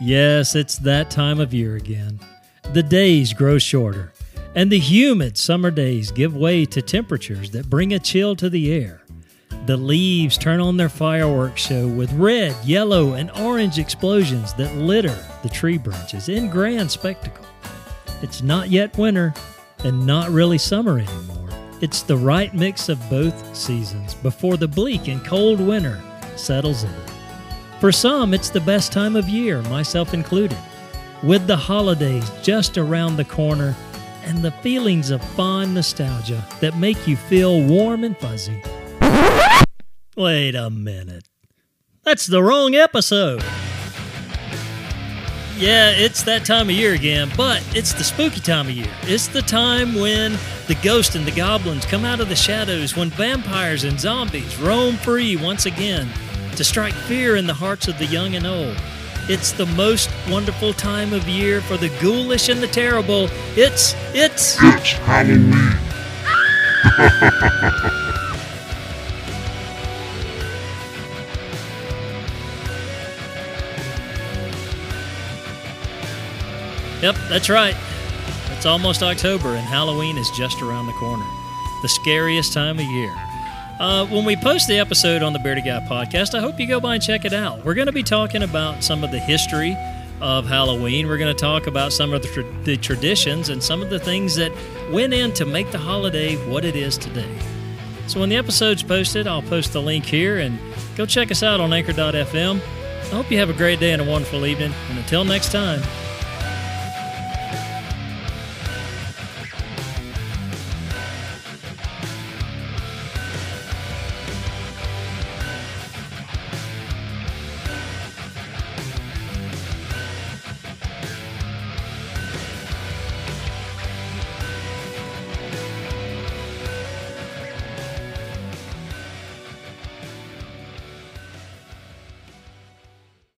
Yes, it's that time of year again. The days grow shorter, and the humid summer days give way to temperatures that bring a chill to the air. The leaves turn on their fireworks show with red, yellow, and orange explosions that litter the tree branches in grand spectacle. It's not yet winter and not really summer anymore. It's the right mix of both seasons before the bleak and cold winter settles in. For some, it's the best time of year, myself included. With the holidays just around the corner and the feelings of fond nostalgia that make you feel warm and fuzzy. Wait a minute. That's the wrong episode. Yeah, it's that time of year again, but it's the spooky time of year. It's the time when the ghosts and the goblins come out of the shadows, when vampires and zombies roam free once again to strike fear in the hearts of the young and old. It's the most wonderful time of year for the ghoulish and the terrible. It's, it's. It's Halloween. Yep, that's right. It's almost October and Halloween is just around the corner. The scariest time of year. Uh, when we post the episode on the Bearded Guy podcast, I hope you go by and check it out. We're going to be talking about some of the history of Halloween. We're going to talk about some of the, tra- the traditions and some of the things that went in to make the holiday what it is today. So when the episode's posted, I'll post the link here and go check us out on anchor.fm. I hope you have a great day and a wonderful evening. And until next time,